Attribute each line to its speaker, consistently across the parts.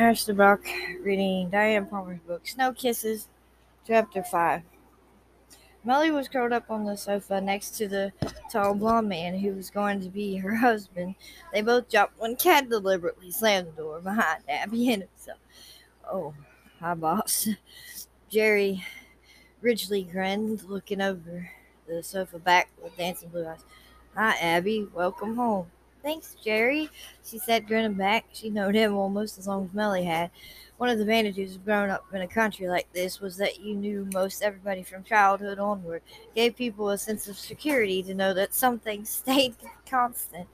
Speaker 1: Ashton Brock reading Diana Palmer's book, Snow Kisses, Chapter 5. Melly was curled up on the sofa next to the tall blond man who was going to be her husband. They both jumped when Cat deliberately slammed the door behind Abby and himself. Oh, hi, boss. Jerry richly grinned, looking over the sofa back with dancing blue eyes. Hi, Abby. Welcome home. Thanks, Jerry, she said, grinning back. She known him almost as long as Melly had. One of the advantages of growing up in a country like this was that you knew most everybody from childhood onward. It gave people a sense of security to know that something stayed constant.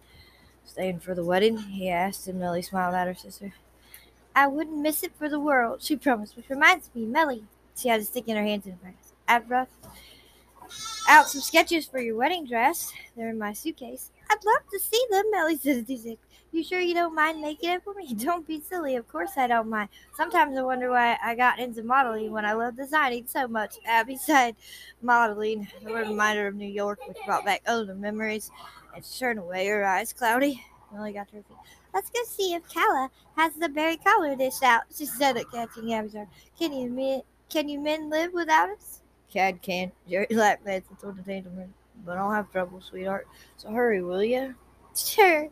Speaker 1: Staying for the wedding? he asked, and Melly smiled at her sister. I wouldn't miss it for the world, she promised, which reminds me, Melly. She had a stick in her hands and I've roughed out some sketches for your wedding dress. They're in my suitcase. I'd love to see them, Melly said enthusiastically. You sure you don't mind making it for me? Don't be silly. Of course I don't mind. Sometimes I wonder why I got into modeling when I love designing so much. Abby sighed, modeling, a reminder of New York, which brought back older memories, and turned away, her eyes cloudy. Melly got her feet. Let's go see if Calla has the berry collar dish out, she said, catching Abby's arm. Can you men, can you men live without us? Cad can. Jerry laughed and told the but I don't have trouble, sweetheart. So hurry, will you? Sure.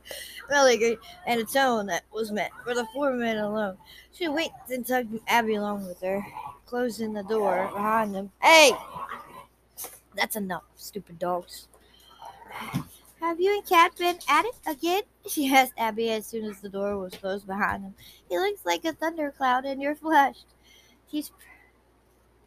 Speaker 1: Melly agreed, and a tone that was meant for the four men alone. She winked and tugged Abby along with her, closing the door behind them. Hey! That's enough, stupid dogs. Have you and Cat been at it again? She asked Abby as soon as the door was closed behind them. He looks like a thundercloud and you're flushed. He's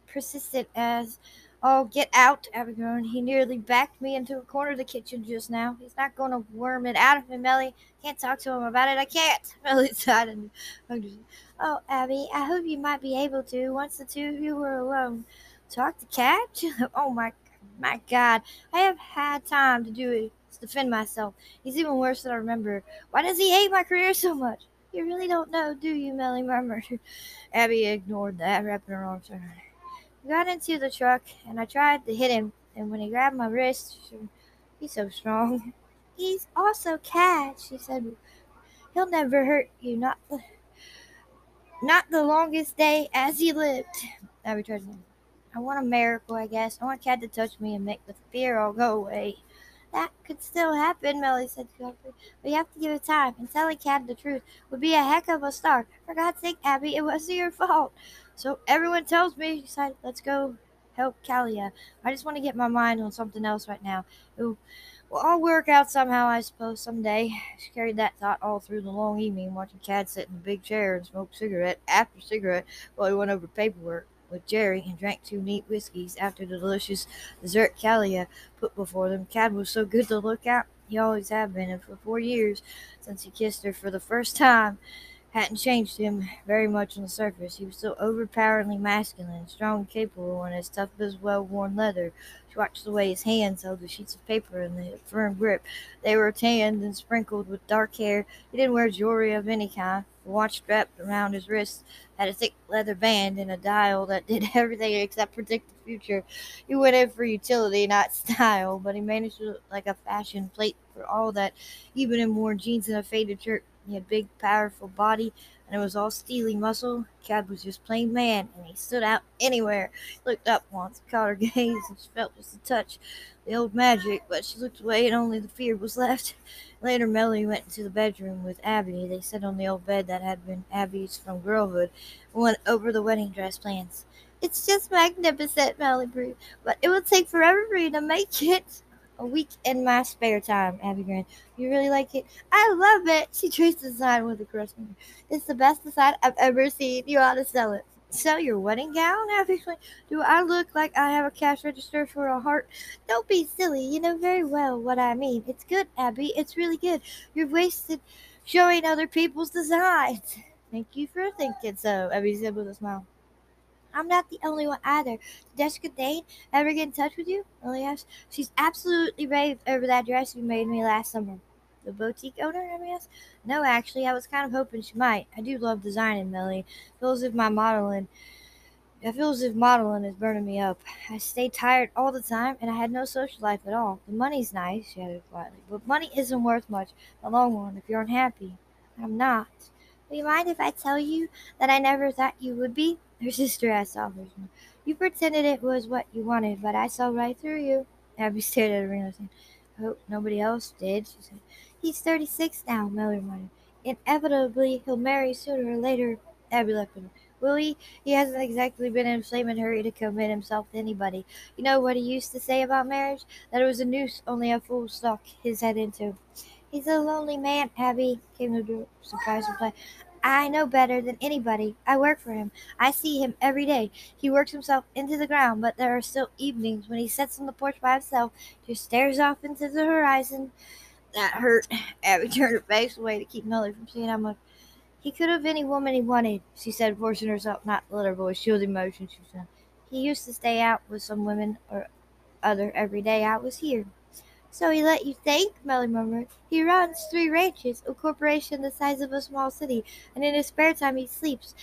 Speaker 1: persistent as Oh, get out, Abigail. He nearly backed me into a corner of the kitchen just now. He's not going to worm it out of me, Melly. Can't talk to him about it. I can't. Melly sighed and hugged Oh, Abby, I hope you might be able to once the two of you were alone. Talk to Cat? oh, my, my God. I have had time to do it, to defend myself. He's even worse than I remember. Why does he hate my career so much? You really don't know, do you, Melly murmured. Abby ignored that, wrapping her arms around her. Got into the truck, and I tried to hit him, and when he grabbed my wrist, he's so strong. He's also cat, she said. He'll never hurt you, not the, not the longest day as he lived. I returned. I want a miracle, I guess. I want Cat to touch me and make the fear all go away. That could still happen, Melly said. But you have to give it time, and telling Cat the truth would be a heck of a start. For God's sake, Abby, it wasn't your fault. So everyone tells me, decided, let's go help Kalia. I just want to get my mind on something else right now. It will all work out somehow, I suppose, someday. She carried that thought all through the long evening, watching Cad sit in the big chair and smoke cigarette after cigarette while he went over paperwork with Jerry and drank two neat whiskeys after the delicious dessert Kalia put before them. Cad was so good to look at. He always had been, and for four years since he kissed her for the first time, hadn't changed him very much on the surface. He was still overpoweringly masculine, strong and capable, and as tough as well worn leather. She watched the way his hands held the sheets of paper in the firm grip. They were tanned and sprinkled with dark hair. He didn't wear jewelry of any kind. The watch strapped around his wrist had a thick leather band and a dial that did everything except predict the future. He went in for utility, not style, but he managed to look like a fashion plate for all that, even in worn jeans and a faded shirt. He had a big, powerful body, and it was all steely muscle. Cad was just plain man, and he stood out anywhere. He looked up once, caught her gaze, and she felt just a touch the old magic, but she looked away, and only the fear was left. Later, Melly went into the bedroom with Abby. They sat on the old bed that had been Abby's from girlhood, and went over the wedding dress plans. It's just magnificent, Melly breathed, but it will take forever for you to make it a week in my spare time, Abby grinned. You really like it? I love it. She traced the design with a finger. It's the best design I've ever seen. You ought to sell it. Sell your wedding gown? Abby. Do I look like I have a cash register for a heart? Don't be silly. You know very well what I mean. It's good, Abby. It's really good. You're wasted showing other people's designs. Thank you for thinking so, Abby said with a smile. I'm not the only one either. Did Jessica Dane ever get in touch with you? Oh, Lily asked. She's absolutely raved over that dress you made me last summer. The boutique owner, Emmy asked. No, actually, I was kind of hoping she might. I do love designing, Millie. Feels as if my modeling I feel as if modeling is burning me up. I stay tired all the time, and I had no social life at all. The money's nice, she added quietly, but money isn't worth much in the long run if you're unhappy. I'm not. Do you mind if I tell you that I never thought you would be? Her sister asked softly. You pretended it was what you wanted, but I saw right through you. Abby stared at Reno, saying, Hope nobody else did, she said. He's 36 now, Melly reminded. Inevitably, he'll marry sooner or later. Abby at him. Will he? He hasn't exactly been in a flaming hurry to commit himself to anybody. You know what he used to say about marriage? That it was a noose only a fool stuck his head into. He's a lonely man, Abby, came the surprised reply. I know better than anybody. I work for him. I see him every day. He works himself into the ground, but there are still evenings when he sits on the porch by himself, just stares off into the horizon. That hurt. Abby turned her face away to keep Millie from seeing how much he could have any woman he wanted, she said, forcing herself not to let her voice shield emotion. She said, He used to stay out with some women or other every day I was here. So he let you think, Melly murmured. He runs three ranches, a corporation the size of a small city, and in his spare time he sleeps.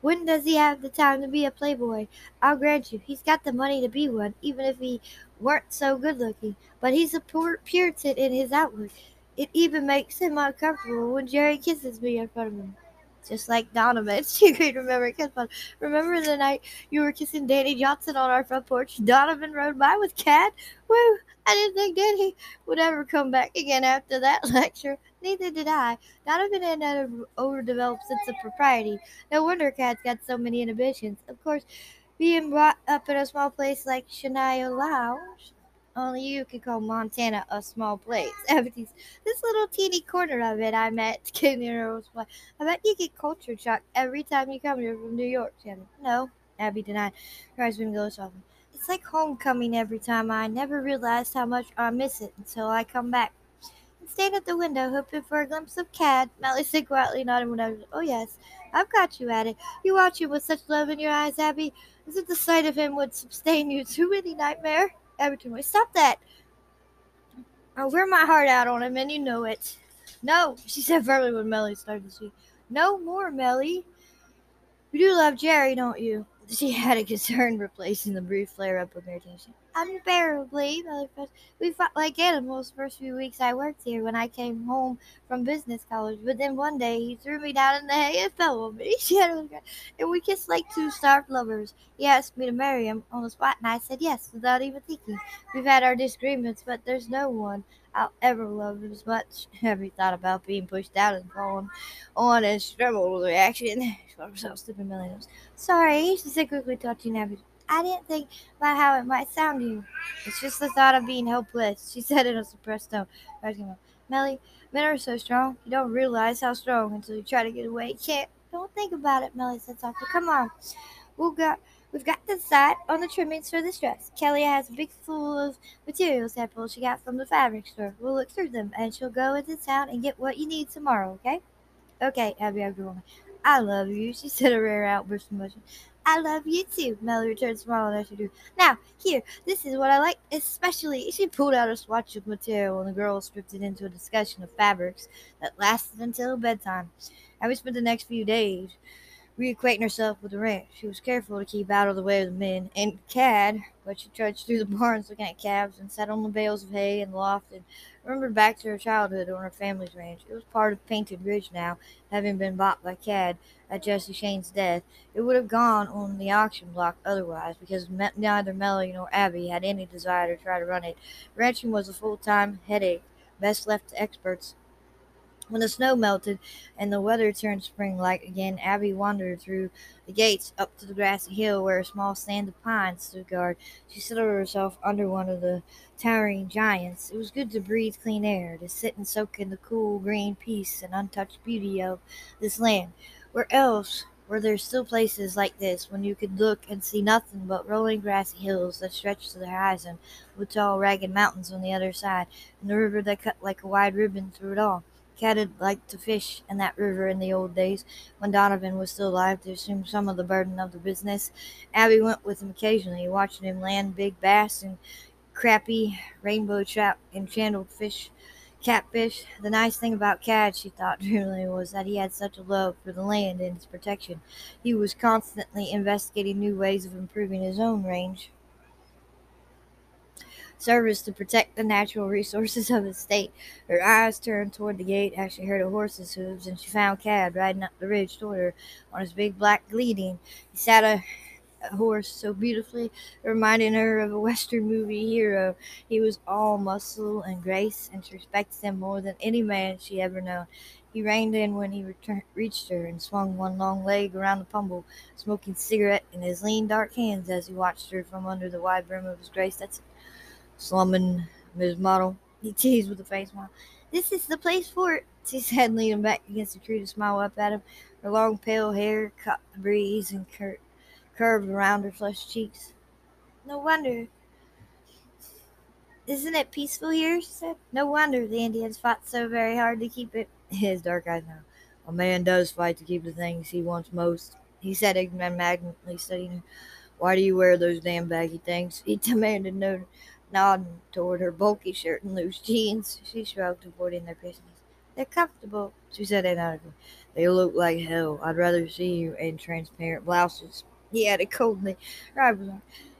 Speaker 1: When does he have the time to be a playboy? I'll grant you, he's got the money to be one, even if he weren't so good looking. But he's a Puritan in his outlook. It even makes him uncomfortable when Jerry kisses me in front of him. Just like Donovan, she could remember. Remember the night you were kissing Danny Johnson on our front porch? Donovan rode by with Cat. Woo! I didn't think Danny would ever come back again after that lecture. Neither did I. Donovan had an overdeveloped sense of propriety. No wonder Cat's got so many inhibitions. Of course, being brought up in a small place like Shania Lounge only you could call Montana a small place. This little teeny corner of it I met came near I bet you get culture shock every time you come here from New York, Shannon. No, Abby denied. Her husband goes off. It's like homecoming every time. I never realized how much I miss it until I come back. And stand at the window, hoping for a glimpse of Cad. Melly said quietly, nodding when I was, Oh, yes, I've got you at it. You watch him with such love in your eyes, Abby. As if the sight of him would sustain you through any nightmare. Everton way. Stop that. I'll wear my heart out on him, and you know it. No, she said firmly when Melly started to speak. No more, Melly. You do love Jerry, don't you? She had a concern replacing the brief flare up of irritation. Unbearably. We fought like animals the first few weeks I worked here when I came home from business college. But then one day he threw me down in the hay and fell on me. A and we kissed like two starved lovers. He asked me to marry him on the spot, and I said yes without even thinking. We've had our disagreements, but there's no one I'll ever love as much. Have you thought about being pushed out and fallen on trembled with reaction? Herself stupid millions. Sorry, she said quickly, touching Abby. I didn't think about how it might sound to you. It's just the thought of being helpless, she said in a suppressed tone. Melly, men are so strong, you don't realize how strong until you try to get away. Can't. Don't think about it, Melly said softly. Come on. We've got We've got the decide on the trimmings for this dress. Kelly has a big full of material samples she got from the fabric store. We'll look through them, and she'll go into town and get what you need tomorrow, okay? Okay, Abby Woman. I love you, she said a rare outburst of emotion. I love you too, Melly returned, smiling as she do. Now, here, this is what I like especially. She pulled out a swatch of material, and the girls drifted into a discussion of fabrics that lasted until bedtime. Abby spent the next few days reacquainting herself with the ranch. She was careful to keep out of the way of the men and Cad, but she trudged through the barns looking at calves and sat on the bales of hay in the loft and remembered back to her childhood on her family's ranch. It was part of Painted Ridge now, having been bought by Cad at Jesse Shane's death. It would have gone on the auction block otherwise, because neither Melly nor Abby had any desire to try to run it. Ranching was a full-time headache, best left to experts when the snow melted and the weather turned spring-like again, Abby wandered through the gates up to the grassy hill where a small stand of pines stood guard. She settled herself under one of the towering giants. It was good to breathe clean air, to sit and soak in the cool green peace and untouched beauty of this land. Where else were there still places like this when you could look and see nothing but rolling grassy hills that stretched to the horizon, with tall ragged mountains on the other side, and the river that cut like a wide ribbon through it all? Cad had liked to fish in that river in the old days when Donovan was still alive to assume some of the burden of the business. Abby went with him occasionally, watching him land big bass and crappie, rainbow trout, and channeled fish, catfish. The nice thing about Cad, she thought dreamily, was that he had such a love for the land and its protection. He was constantly investigating new ways of improving his own range. Service to protect the natural resources of the state. Her eyes turned toward the gate as she heard a horse's hooves, and she found Cad riding up the ridge toward her on his big black gelding. He sat a, a horse so beautifully, reminding her of a Western movie hero. He was all muscle and grace, and she respected him more than any man she ever known. He reined in when he return, reached her and swung one long leg around the pommel, smoking cigarette in his lean, dark hands as he watched her from under the wide brim of his gray Stetson slumming his model. He teased with a face smile. This is the place for it, she said, leaning back against the tree to smile up at him. Her long, pale hair caught the breeze and cur- curved around her flushed cheeks. No wonder. Isn't it peaceful here? she said. No wonder the Indians fought so very hard to keep it. His dark eyes now. A man does fight to keep the things he wants most, he said, magnetically studying her. Why do you wear those damn baggy things? He demanded, no, Nodding toward her bulky shirt and loose jeans, she shrugged, avoiding their business. They're comfortable, she said inaudibly. They look like hell. I'd rather see you in transparent blouses. He added coldly. Right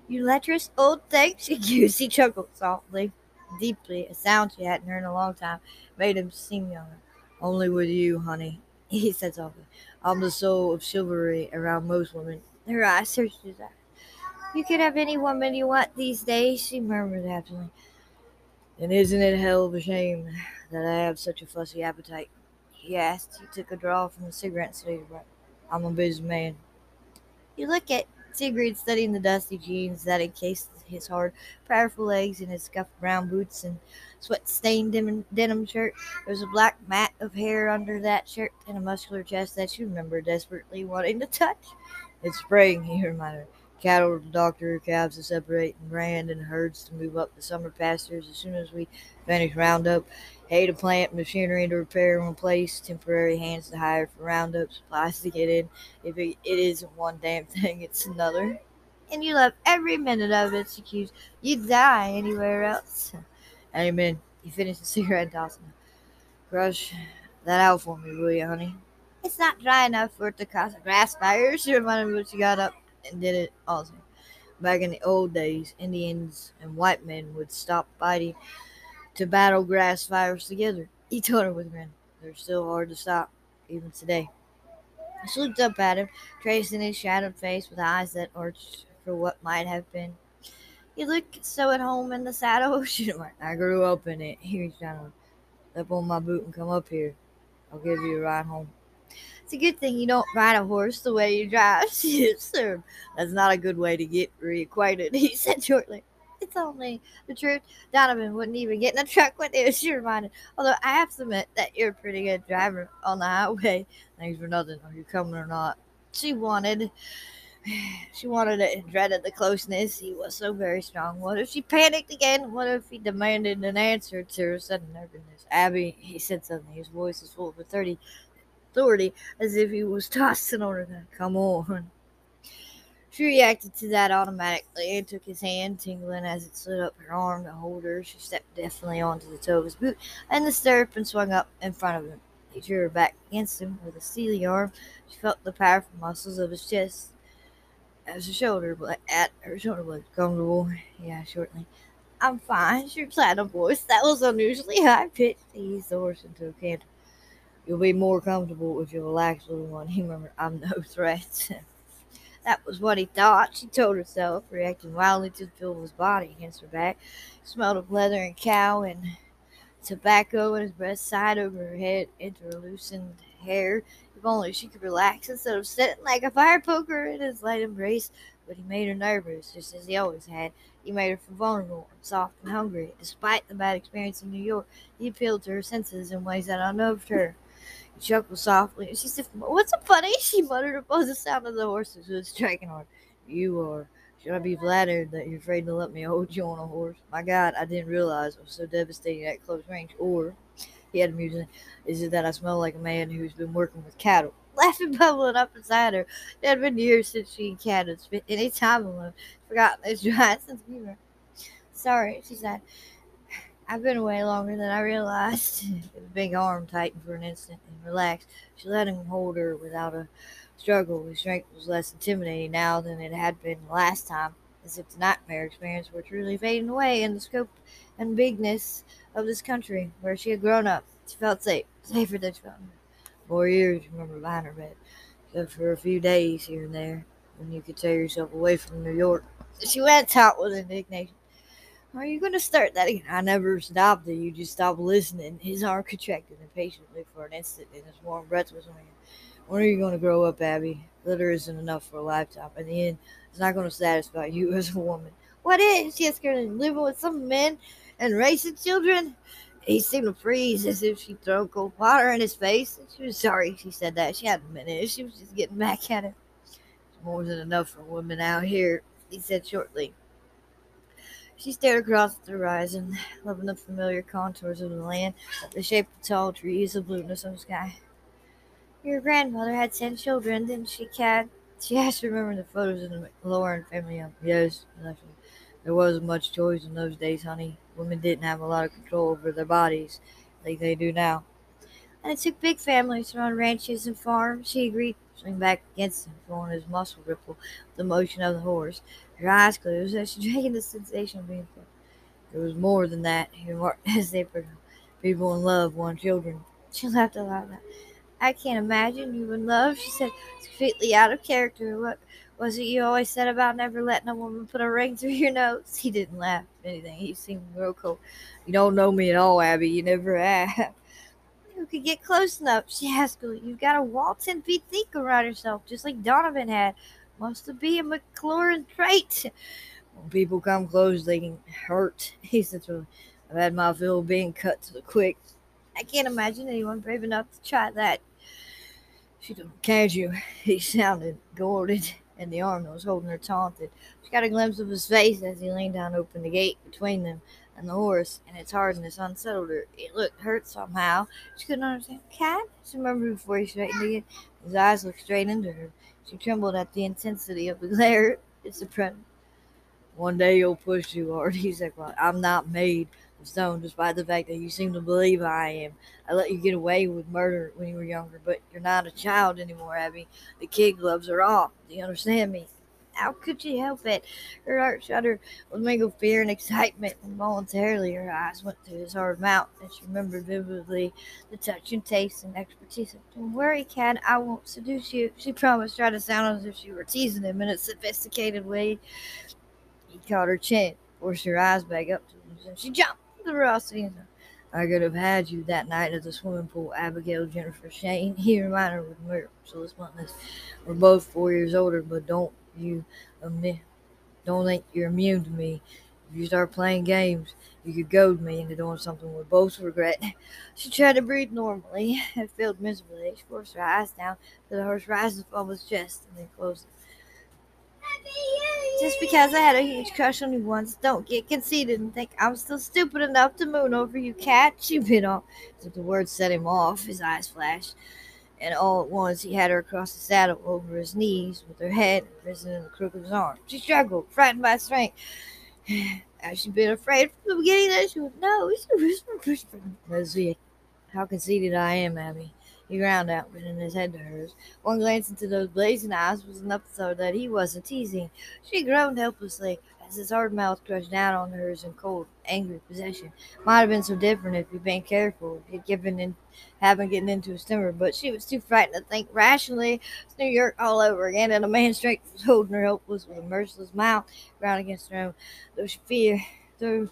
Speaker 1: You lecherous old thing, she accused. He chuckled softly, deeply. A sound she hadn't heard in a long time made him seem younger. Only with you, honey, he said softly. I'm the soul of chivalry around most women. Her eyes searched his eyes. You could have any woman you want these days, she murmured absently. And isn't it a hell of a shame that I have such a fussy appetite? He asked. He took a draw from the cigarette and I'm a busy man. You look at Sigrid studying the dusty jeans that encased his hard, powerful legs in his scuffed brown boots and sweat-stained denim shirt. There was a black mat of hair under that shirt and a muscular chest that she remembered desperately wanting to touch. It's spring, he reminded her. Cattle to doctor, calves to separate and brand, and herds to move up the summer pastures as soon as we finish roundup. Hay to plant, machinery to repair and replace, temporary hands to hire for roundup, supplies to get in. If it, it isn't one damn thing, it's another. And you love every minute of it, excuse. You'd die anywhere else. Amen. He finished the cigarette tossing. Crush that out for me, will you, honey? It's not dry enough for it to cause a grass fire. She reminded me what she got up and did it also. Back in the old days, Indians and white men would stop fighting to battle grass fires together. He told her with grin. They're still hard to stop, even today. She looked up at him, tracing his shadowed face with eyes that arched for what might have been. He looked so at home in the saddle. She I grew up in it. He reached down, step on my boot and come up here. I'll give you a ride home. It's a good thing you don't ride a horse the way you drive. sir. That's not a good way to get reacquainted, he said shortly. It's only the truth. Donovan wouldn't even get in a truck with you, she reminded. Although I have to admit that you're a pretty good driver on the highway. Thanks for nothing. Are you coming or not? She wanted. She wanted it and dreaded the closeness. He was so very strong. What if she panicked again? What if he demanded an answer to her sudden nervousness? Abby, he said suddenly, his voice was full of authority authority as if he was tossing order to come on. She reacted to that automatically and took his hand, tingling as it slid up her arm to hold her. She stepped deftly onto the toe of his boot and the stirrup swung up in front of him. He drew her back against him with a steely arm. She felt the powerful muscles of his chest as her shoulder but at her shoulder blade. Comfortable? Yeah, shortly. I'm fine, she replied in a voice that was unusually high pitched. He eased the horse into a canter. You'll be more comfortable if you relax, little one. He murmured, I'm no threat. that was what he thought, she told herself, reacting wildly to the feel of his body against her back. He smelled of leather and cow and tobacco, and his breath sighed over her head into her loosened hair. If only she could relax instead of sitting like a fire poker in his light embrace. But he made her nervous, just as he always had. He made her feel vulnerable and soft and hungry. Despite the bad experience in New York, he appealed to her senses in ways that unnerved her chuckled softly. She said, What's so funny? She muttered above the sound of the horses who was striking hard. You are. Should I be flattered that you're afraid to let me hold you on a horse? My God, I didn't realize I was so devastating at close range. Or, he had amusing, is it that I smell like a man who's been working with cattle? Laughing bubbling up inside her. It had been years since she and Cat had spent any time alone. Forgotten his dry sense of humor. Sorry, she said. I've been away longer than I realized. His big arm tightened for an instant and relaxed. She let him hold her without a struggle. His strength was less intimidating now than it had been the last time. as if the nightmare experience were truly fading away in the scope and bigness of this country where she had grown up. She felt safe, safer than she felt four years, remember behind her bed, except for a few days here and there when you could tear yourself away from New York. She went out with indignation. Are you going to start that again? I never stopped it. You just stopped listening. His arm contracted impatiently for an instant, and his warm breath was on him. When are you going to grow up, Abby? Glitter isn't enough for a lifetime. In the end, it's not going to satisfy you as a woman. What is? She's going to live with some men and raising children? He seemed to freeze as if she'd thrown cold water in his face. She was sorry she said that. She hadn't meant it. She was just getting back at him. It's more than enough for women out here, he said shortly. She stared across the horizon, loving the familiar contours of the land, the shape of tall trees, the blueness of the sky. Your grandmother had ten children, didn't she, Cat? She has to remember the photos of the McLaren family. Yes, there wasn't much choice in those days, honey. Women didn't have a lot of control over their bodies like they do now. And it took big families to run ranches and farms, she agreed, swing back against him, feeling his muscle ripple with the motion of the horse. Her eyes closed as she drank in the sensation of being filled. There was more than that, he remarked as they were people in love want children. She laughed aloud. "That I can't imagine you in love, she said, completely out of character. What was it you always said about never letting a woman put a ring through your nose? He didn't laugh at anything. He seemed real cold. You don't know me at all, Abby. You never have. You could get close enough, she asked. You've got to walk ten feet thick around yourself, just like Donovan had. Must be a McLaren trait. When people come close, they can hurt. He said, I've had my fill being cut to the quick. I can't imagine anyone brave enough to try that. She don't catch you. He sounded goaded, and the arm that was holding her taunted. She got a glimpse of his face as he leaned down to open the gate between them and the horse, and its hardness unsettled her. It looked hurt somehow. She couldn't understand. Cat? She remembered before he straightened again. His eyes looked straight into her. She trembled at the intensity of the glare. It's a present. One day you'll push too hard. He said, well, I'm not made stone, despite the fact that you seem to believe I am. I let you get away with murder when you were younger, but you're not a child anymore, Abby. The kid gloves are off. Do you understand me? How could she help it? Her heart shuddered with mingled fear and excitement. Involuntarily, her eyes went to his hard mouth, and she remembered vividly the touch and taste and expertise. Don't worry, Cat. I won't seduce you. She promised, trying to sound as if she were teasing him in a sophisticated way. He caught her chin, forced her eyes back up to him, and she jumped the Rossies. I could have had you that night at the swimming pool, Abigail Jennifer Shane. He reminded her with merciless bluntness. We're both four years older, but don't you don't think you're immune to me. If you start playing games, you could goad me into doing something we both regret. She tried to breathe normally. It failed miserably. She forced her eyes down to the horse rising from his chest and then closed it. Just because I had a huge crush on you once, don't get conceited and think I'm still stupid enough to moon over you, cat. She bit off. If the words set him off, his eyes flashed. And all at once he had her across the saddle over his knees with her head pressing in the crook of his arm. She struggled, frightened by strength. As she'd been afraid from the beginning that she would know, she whispered, whispered. How conceited I am, Abby. He ground out, bending his head to hers. One glance into those blazing eyes was enough to show that he wasn't teasing. She groaned helplessly as his hard mouth crushed down on hers in cold, angry possession. Might have been so different if he'd been careful, he'd given in, having getting into his temper, but she was too frightened to think rationally. It's New York all over again, and a man's strength was holding her helpless with a merciless mouth ground against her own. Though she feared, though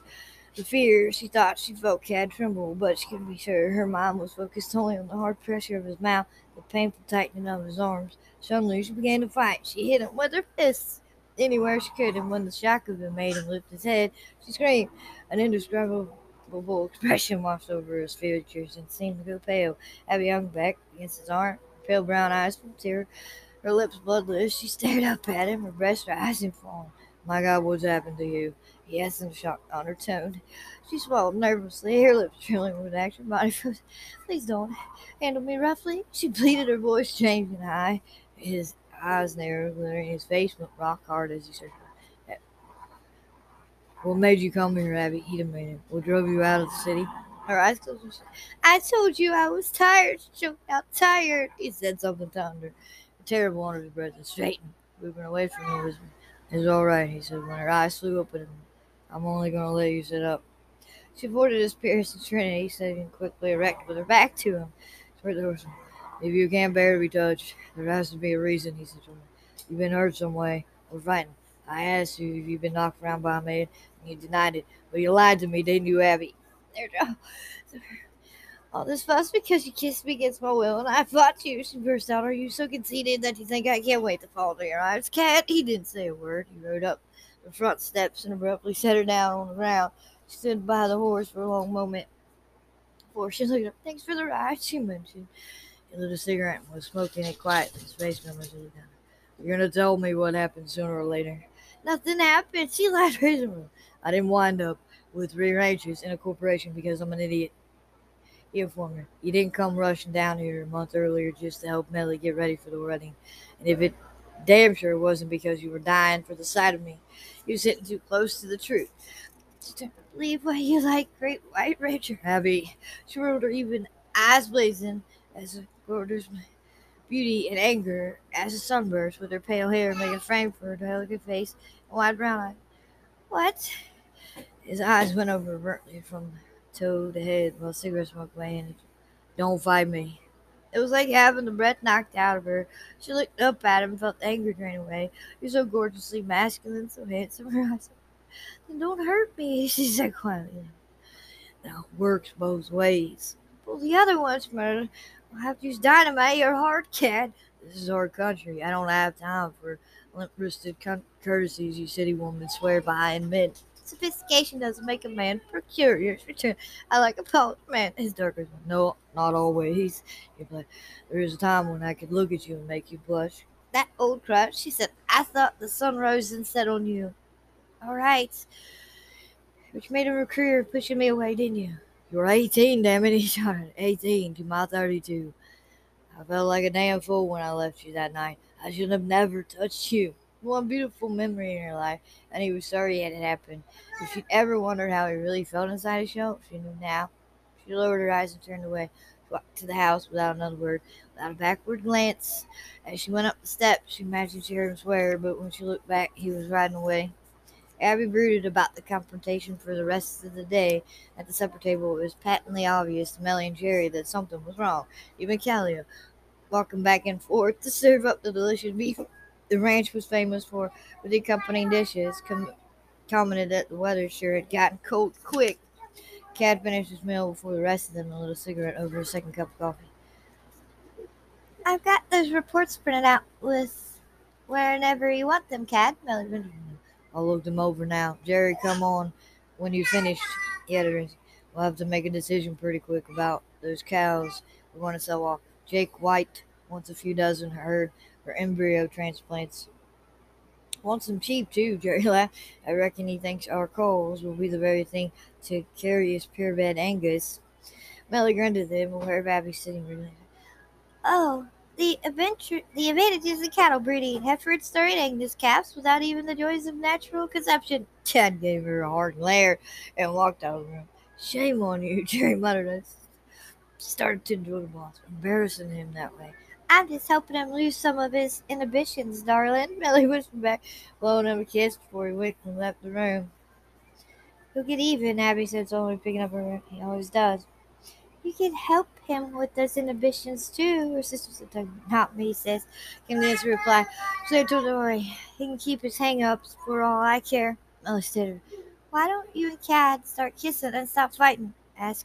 Speaker 1: the fear she thought she felt Cad tremble, but she couldn't be sure. Her mind was focused only on the hard pressure of his mouth, the painful tightening of his arms. Suddenly she began to fight. She hit him with her fists anywhere she could, and when the shock of it made him lift his head, she screamed. An indescribable expression washed over his features and seemed to go pale. Abby hung back against his arm, pale brown eyes full of tears, her lips bloodless. She stared up at him, her breast rising for him. My God, what's happened to you? He asked in a shocked undertone. She swallowed nervously, her lips trembling with action. Body froze. Please don't handle me roughly. She pleaded, her voice changing high. His eyes narrowed, glittering. His face went rock hard as he said, What made you come here, Abby? He demanded. What drove you out of the city? Her eyes closed. I told you I was tired. She choked out tired. He said something to under. A terrible under his breath and straightened, moving away from her. It's all right, he said when her eyes flew open. I'm only going to let you sit up. She avoided his piercing Trinity, sitting quickly erect with her back to him. If you can't bear to be touched, there has to be a reason, he said to her. You've been hurt some way, or frightened. I asked you if you've been knocked around by a maid, and you denied it. But you lied to me, didn't you, Abby? There, Joe. All this fuss because you kissed me against my will, and I fought you. She burst out. Are you so conceited that you think I can't wait to fall to your arms? Cat, he didn't say a word. He rode up the front steps and abruptly set her down on the ground. She stood by the horse for a long moment before she looked up. Thanks for the ride, she mentioned. He lit a cigarette and was smoking it quietly. His face memories of the. You're gonna tell me what happened sooner or later. Nothing happened. She reasonably. I didn't wind up with three ranchers in a corporation because I'm an idiot. He informed her. You didn't come rushing down here a month earlier just to help Melly get ready for the wedding. And if it damn sure it wasn't because you were dying for the sight of me, you were sitting too close to the truth. Believe what you like, great white ranger. Abby, she rolled her even eyes blazing as a gorgeous beauty and anger as a sunburst, with her pale hair making a frame for her delicate face and wide brown eyes. What? His eyes went over abruptly from toe to head while cigarette smoke and Don't fight me. It was like having the breath knocked out of her. She looked up at him and felt anger drain away. You're so gorgeously masculine, so handsome. Her eyes. Then don't hurt me, she said quietly. Now works both ways. Well, the other one's murder. I'll have to use dynamite or hard cat. This is our country. I don't have time for limp-wristed courtesies you city women swear by and meant. Sophistication doesn't make a man procurious. Return. I like a polished man. His dark eyes. No, not always. There is a time when I could look at you and make you blush. That old crutch. She said, I thought the sun rose and set on you. All right. Which made a career pushing me away, didn't you? You were 18, damn it, he shouted. 18 to my 32. I felt like a damn fool when I left you that night. I should have never touched you. One beautiful memory in her life, and he was sorry it had happened. If she'd ever wondered how he really felt inside his shell, she knew now. She lowered her eyes and turned away, to the house without another word, without a backward glance. As she went up the steps, she imagined she heard him swear, but when she looked back, he was riding away. Abby brooded about the confrontation for the rest of the day. At the supper table, it was patently obvious to Melly and Jerry that something was wrong. Even Callie, walking back and forth to serve up the delicious beef the ranch was famous for, with the accompanying dishes, com- commented that the weather sure had gotten cold quick. Cad finished his meal before the rest of them lit a cigarette over a second cup of coffee. I've got those reports printed out with wherever you want them, Cad. Melly I'll look them over now. Jerry, come on when you finished. Yeah, we'll have to make a decision pretty quick about those cows we want to sell off. Jake White wants a few dozen herd for embryo transplants. Wants them cheap too, Jerry laughed. I reckon he thinks our coals will be the very thing to carry his purebred Angus. Melly grinned at them, while her Babby sitting really. Oh, the adventure, the advantages of cattle breeding. Heifers stirring Angus calves without even the joys of natural conception. Chad gave her a hard glare and walked out of the room. Shame on you, Jerry muttered. I started to enjoy the boss, embarrassing him that way. I'm just helping him lose some of his inhibitions, darling. Melly whispered back, blowing him a kiss before he winked and left the room. He'll get even, Abby said, slowly picking up her. He always does. You can help him with those inhibitions too, her sister said. Not me, sis, came the answer reply. So don't worry. He can keep his hang ups for all I care. Melly stuttered. Why don't you and Cad start kissing and stop fighting?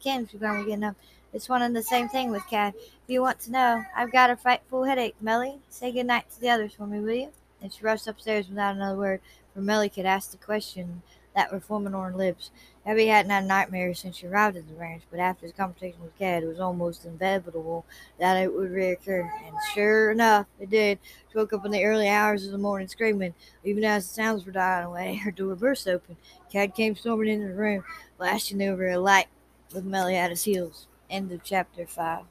Speaker 1: Kim, she finally getting up. It's one and the same thing with Cad. If you want to know, I've got a frightful headache. Melly, say good night to the others for me, will you? And she rushed upstairs without another word, for Melly could ask the question that were forming on her lips. Abby hadn't had a nightmares since she arrived at the ranch, but after his conversation with Cad, it was almost inevitable that it would reoccur. And sure enough, it did. She woke up in the early hours of the morning screaming. Even as the sounds were dying away, her door burst open. Cad came storming into the room, flashing over a light with Melly at his heels. End of chapter 5.